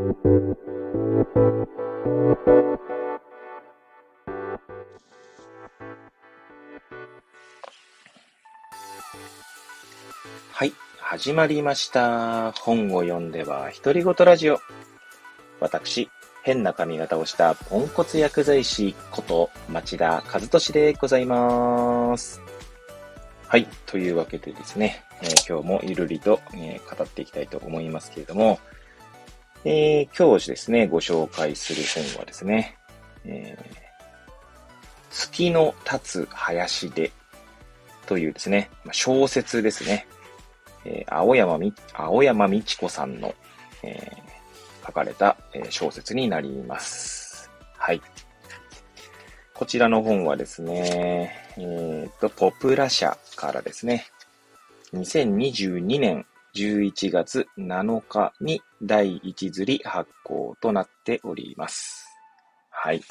はい、始まりました。本を読んでは独り言ラジオ。私、変な髪型をしたポンコツ薬剤師こと町田和俊でございます。はい。というわけでですね、えー、今日もゆるりと、えー、語っていきたいと思いますけれども、えー、今日ですね、ご紹介する本はですね、え月の立つ林でというですね、小説ですね。え青山み、青山美智子さんの、え書かれた、え小説になります。はい。こちらの本はですね、えっ、と、ポプラ社からですね、2022年11月7日に第1釣り発行となっております。はい。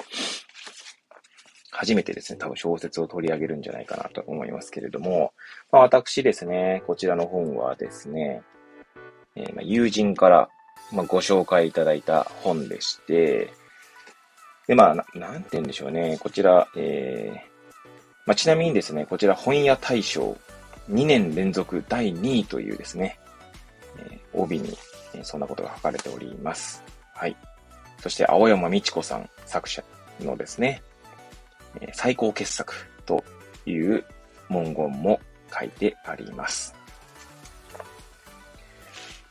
初めてですね、多分小説を取り上げるんじゃないかなと思いますけれども、まあ、私ですね、こちらの本はですね、えー、ま友人から、まご紹介いただいた本でして、で、まあ、ななんて言うんでしょうね、こちら、えー、まあ、ちなみにですね、こちら本屋大賞2年連続第2位というですね、えー、帯に、えそんなことが書かれております。はい。そして、青山美智子さん作者のですね、え最高傑作という文言も書いてあります。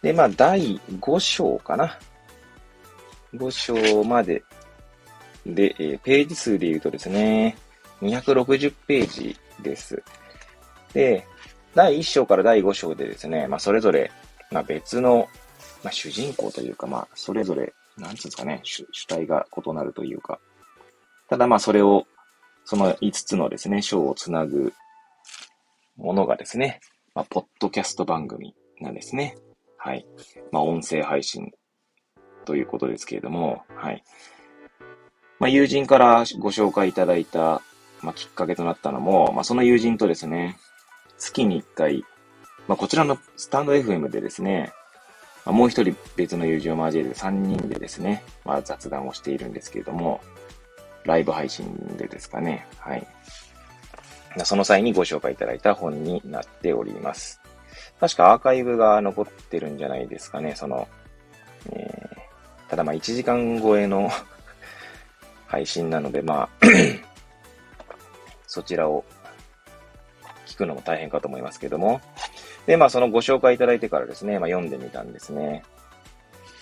で、まあ、第5章かな。5章までで、え、ページ数で言うとですね、260ページです。で、第1章から第5章でですね、まあ、それぞれ、まあ、別の、まあ、主人公というか、まあ、それぞれ、なんつうんですかね、主体が異なるというか、ただまあ、それを、その5つのですね、章をつなぐものがですね、まあ、ポッドキャスト番組なんですね。はい。まあ、音声配信ということですけれども、はい。まあ、友人からご紹介いただいた、まあ、きっかけとなったのも、まあ、その友人とですね、月に1回、まあ、こちらのスタンド FM でですね、まあ、もう一人別の友人を交えて3人でですね、まあ、雑談をしているんですけれども、ライブ配信でですかね。はい。その際にご紹介いただいた本になっております。確かアーカイブが残ってるんじゃないですかね、その、えー、ただまあ1時間超えの 配信なので、まあ そちらを聞くのも大変かと思いますけども。で、まあ、そのご紹介いただいてからですね、まあ、読んでみたんですね。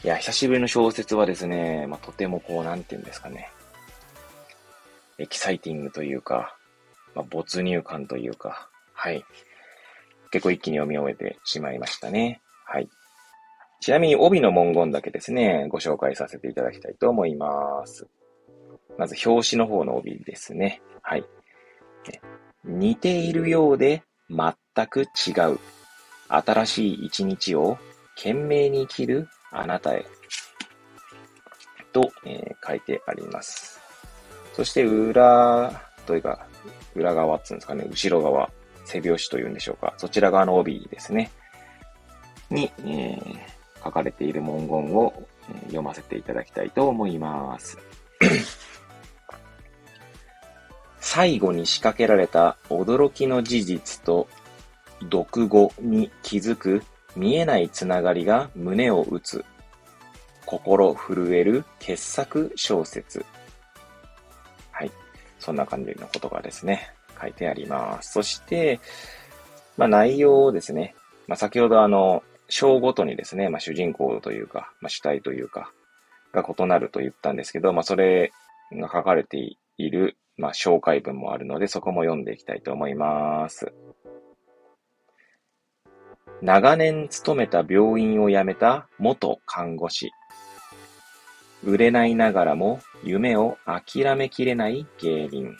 いや、久しぶりの小説はですね、まあ、とてもこう、なんて言うんですかね。エキサイティングというか、まあ、没入感というか、はい。結構一気に読み終えてしまいましたね。はい。ちなみに帯の文言だけですね、ご紹介させていただきたいと思います。まず表紙の方の帯ですね。はい。似ているようで全く違う。新しい一日を懸命に生きるあなたへ。と、えー、書いてあります。そして裏というか、裏側っていうんですかね、後ろ側、背拍子というんでしょうか。そちら側の帯ですね。に、えー、書かれている文言を、えー、読ませていただきたいと思います。最後に仕掛けられた驚きの事実と読語に気づく見えないつながりが胸を打つ心震える傑作小説。はい。そんな感じのことがですね、書いてあります。そして、まあ内容をですね、まあ先ほどあの、章ごとにですね、まあ主人公というか、まあ主体というか、が異なると言ったんですけど、まあそれが書かれているまあ、紹介文もあるので、そこも読んでいきたいと思います。長年勤めた病院を辞めた元看護師。売れないながらも夢を諦めきれない芸人。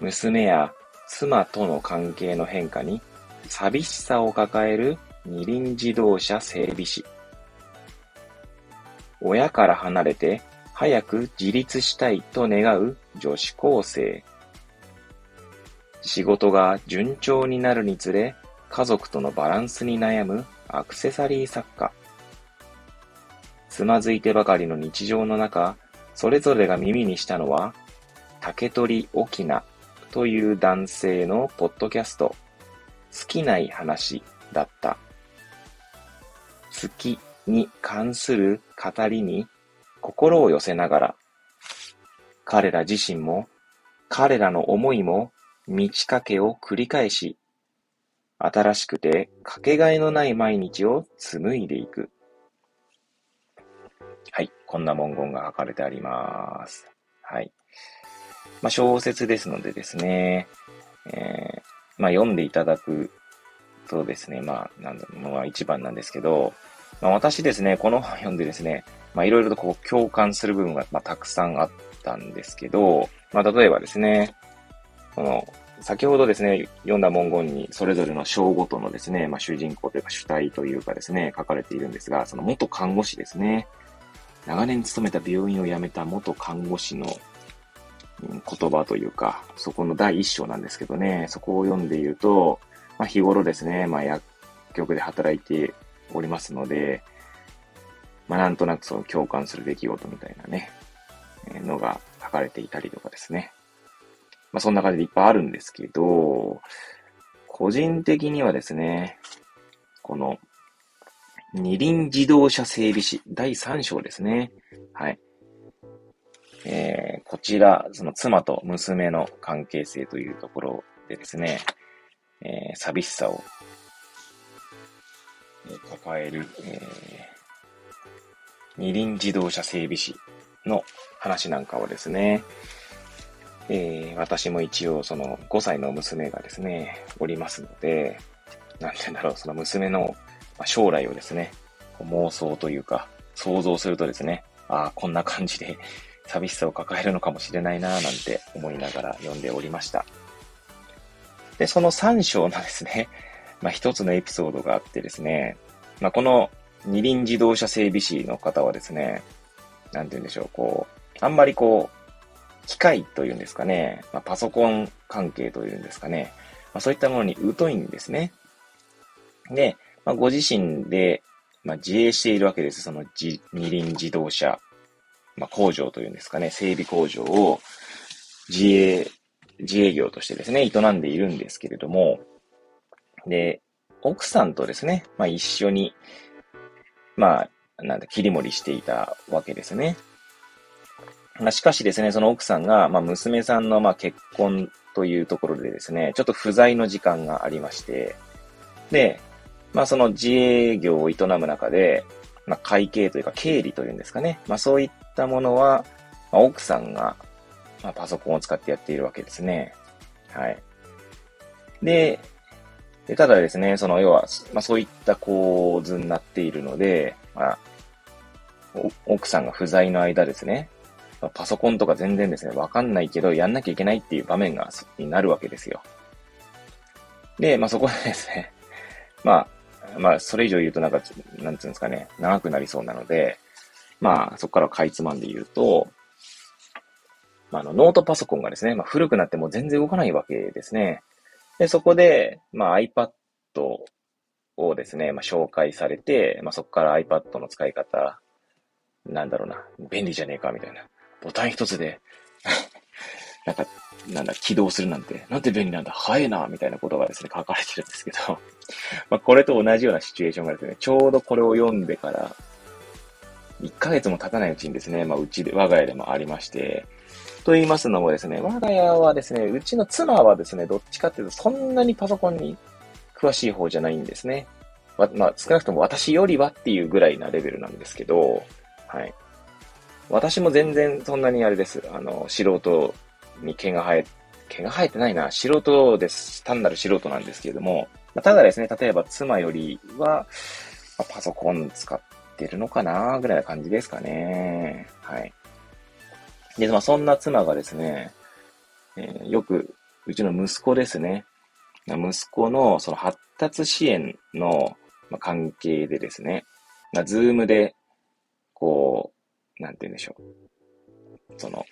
娘や妻との関係の変化に寂しさを抱える二輪自動車整備士。親から離れて早く自立したいと願う女子高生。仕事が順調になるにつれ、家族とのバランスに悩むアクセサリー作家。つまずいてばかりの日常の中、それぞれが耳にしたのは、竹取沖縄という男性のポッドキャスト、好きない話だった。好きに関する語りに心を寄せながら、彼ら自身も、彼らの思いも、満ち欠けを繰り返し、新しくてかけがえのない毎日を紡いでいく。はい。こんな文言が書かれてあります。はい。まあ、小説ですのでですね、えー、まあ、読んでいただくとですね、まあ、なんだろう、まあ、一番なんですけど、まあ、私ですね、この本読んでですね、まあ、いろいろとこう共感する部分が、まあ、たくさんあったんですけど、まあ、例えばですね、この、先ほどですね、読んだ文言にそれぞれの章ごとのですね、まあ、主人公というか主体というかですね、書かれているんですが、その元看護師ですね。長年勤めた病院を辞めた元看護師の言葉というか、そこの第一章なんですけどね、そこを読んでいると、まあ、日頃ですね、まあ、薬局で働いておりますので、まあ、なんとなくその共感する出来事みたいなね、のが書かれていたりとかですね。まあ、そんな感じでいっぱいあるんですけど、個人的にはですね、この、二輪自動車整備士、第3章ですね。はい。えー、こちら、その妻と娘の関係性というところでですね、えー、寂しさを、え、抱える、えー、二輪自動車整備士の話なんかをですね、えー、私も一応その5歳の娘がですね、おりますので、なんて言うんだろう、その娘の将来をですね、妄想というか、想像するとですね、ああ、こんな感じで 寂しさを抱えるのかもしれないなぁなんて思いながら読んでおりました。で、その3章のですね、まあ一つのエピソードがあってですね、まあこの二輪自動車整備士の方はですね、なんて言うんでしょう、こう、あんまりこう、機械というんですかね、まあ、パソコン関係というんですかね、まあ、そういったものに疎いんですね。で、まあ、ご自身で、まあ、自営しているわけです。その二輪自動車、まあ、工場というんですかね、整備工場を自営、自営業としてですね、営んでいるんですけれども、で、奥さんとですね、まあ、一緒に、まあ、なんだ、切り盛りしていたわけですね。まあ、しかしですね、その奥さんが、まあ、娘さんの、まあ、結婚というところでですね、ちょっと不在の時間がありまして、で、まあ、その自営業を営む中で、まあ、会計というか経理というんですかね。まあ、そういったものは、まあ、奥さんが、まあ、パソコンを使ってやっているわけですね。はい。で、でただですね、その、要は、まあ、そういった構図になっているので、まあ、奥さんが不在の間ですね、パソコンとか全然ですね、わかんないけど、やんなきゃいけないっていう場面が、になるわけですよ。で、まあそこでですね、まあ、まあ、それ以上言うとなんか、なんつうんですかね、長くなりそうなので、まあ、そこからかいつまんで言うと、まあ、あの、ノートパソコンがですね、まあ、古くなっても全然動かないわけですね。で、そこで、まあ、iPad をですね、まあ、紹介されて、まあ、そこから iPad の使い方、なんだろうな、便利じゃねえか、みたいな。ボタン一つで なんか、なんだ、起動するなんて、なんて便利なんだ、早いな、みたいなことがですね、書かれてるんですけど まあ、これと同じようなシチュエーションがですね、ちょうどこれを読んでから、1ヶ月も経たないうちにですね、まあ、うちで、我が家でもありまして、と言いますのもですね、我が家はですね、うちの妻はですね、どっちかっていうと、そんなにパソコンに詳しい方じゃないんですね。ま、まあ、少なくとも私よりはっていうぐらいなレベルなんですけど、はい。私も全然そんなにあれです。あの、素人に毛が生え、毛が生えてないな。素人です。単なる素人なんですけれども、まあ、ただですね、例えば妻よりは、まあ、パソコン使ってるのかなぐらいな感じですかね。はい。で、まあそんな妻がですね、えー、よく、うちの息子ですね。息子のその発達支援の関係でですね、ズームで、こう、なんて言うんでしょう。その、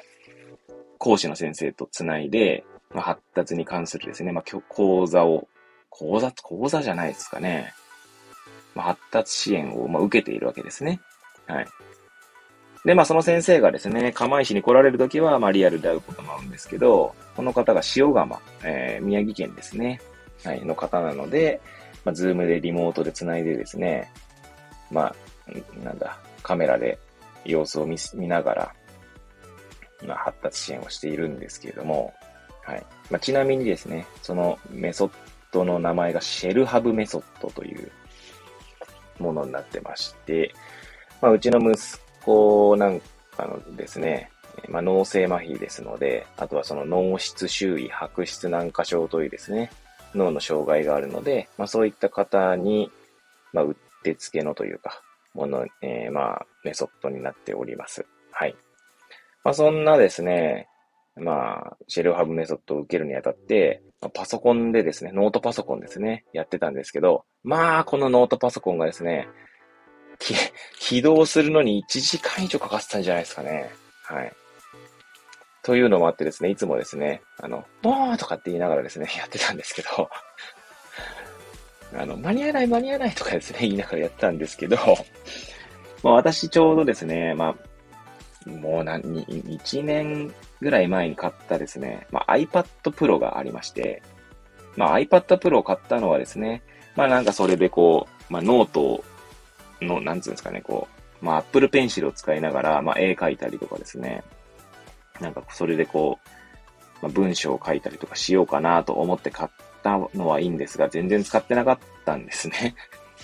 講師の先生とつないで、まあ、発達に関するですね、まあ、講座を、講座、講座じゃないですかね。まあ、発達支援を、ま、受けているわけですね。はい。で、まあその先生がですね、釜石に来られるときは、まあリアルで会うことなんですけど、この方が塩釜、えー、宮城県ですね、はい、の方なので、まあズームでリモートで繋いでですね、まあ、なんだ、カメラで様子を見見ながら、まあ発達支援をしているんですけれども、はい。まあちなみにですね、そのメソッドの名前がシェルハブメソッドというものになってまして、まあうちの息子なんかのですね、まあ、脳性麻痺ですので、あとはその脳室周囲白質軟化症というですね、脳の障害があるので、まあ、そういった方に、まあ、うってつけのというか、もの、えー、まあ、メソッドになっております。はい。まあ、そんなですね、まあ、シェルハブメソッドを受けるにあたって、まあ、パソコンでですね、ノートパソコンですね、やってたんですけど、まあ、このノートパソコンがですね、起動するのに1時間以上かかってたんじゃないですかね。はい。というのもあってですね、いつもですね、あの、ボーンとかって言いながらですね、やってたんですけど、あの、間に合わない間に合わないとかですね、言いながらやってたんですけど、まあ私ちょうどですね、まあ、もう何、1年ぐらい前に買ったですね、まあ iPad Pro がありまして、まあ iPad Pro を買ったのはですね、まあなんかそれでこう、まあノートの、なんつうんですかね、こう、まあ Apple Pencil を使いながら、まあ絵描いたりとかですね、なんかそれでこう、まあ、文章を書いたりとかしようかなと思って買っったのはいいんですが、全然使ってなかったんですね。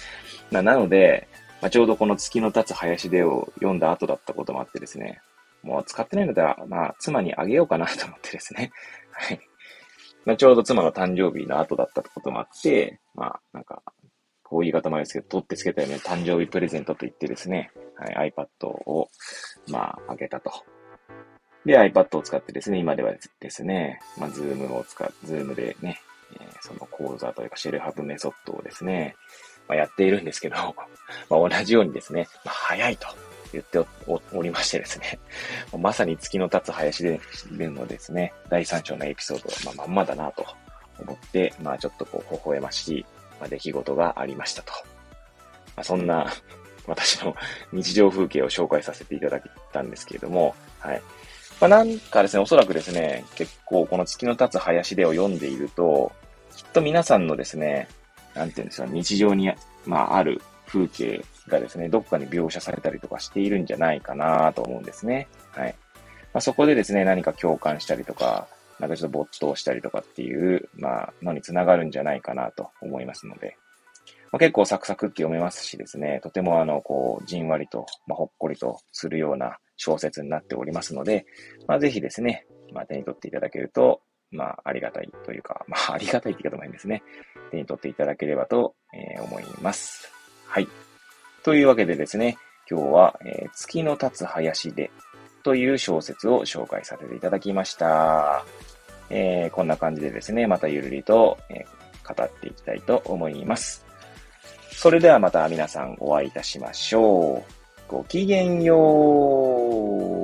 なので、まあ、ちょうどこの月の立つ林でを読んだ後だったこともあってですね、もう使ってないのでは、まあ、妻にあげようかなと思ってですね。はい。まあ、ちょうど妻の誕生日の後だったこともあって、まあ、なんか、こういう言い方もあるんですけど、取ってつけたよね、誕生日プレゼントと言ってですね、はい、iPad を、まあ、あげた後で、iPad を使ってですね、今ではですね、まあ、 Zoomを使っ、 Zoomでね、その講座というかシェルハブメソッドをですね、まあ、やっているんですけど、まあ、同じようにですね、まあ、早いと言っておりましてですね、まさに月の立つ林でのですね、第3章のエピソード、ま、まんまだなと思って、まあちょっとこう、微笑ましい、ま、出来事がありましたと。まあ、そんな 私の日常風景を紹介させていただいたんですけれども、はい。まあ、なんかですね、おそらくですね、結構この月の立つ林でを読んでいると、きっと皆さんのですね、なんていうんですか、日常に、まあ、ある風景がですね、どこかに描写されたりとかしているんじゃないかなと思うんですね。はい。まあ、そこでですね、何か共感したりとか、なんかちょっと没頭したりとかっていう、まあ、のにつながるんじゃないかなと思いますので、まあ、結構サクサクって読めますしですね、とてもあの、こう、じんわりと、まあ、ほっこりとするような小説になっておりますので、まあ、ぜひですね、まあ、手に取っていただけると、まあ、ありがたいというか、まあ、ありがたいって言い方もいいんですね。手に取っていただければと、えー、思います。はい。というわけでですね、今日は、えー、月の立つ林でという小説を紹介させていただきました。えー、こんな感じでですね、またゆるりと、え、語っていきたいと思います。それではまた皆さんお会いいたしましょう。ごきげんよう。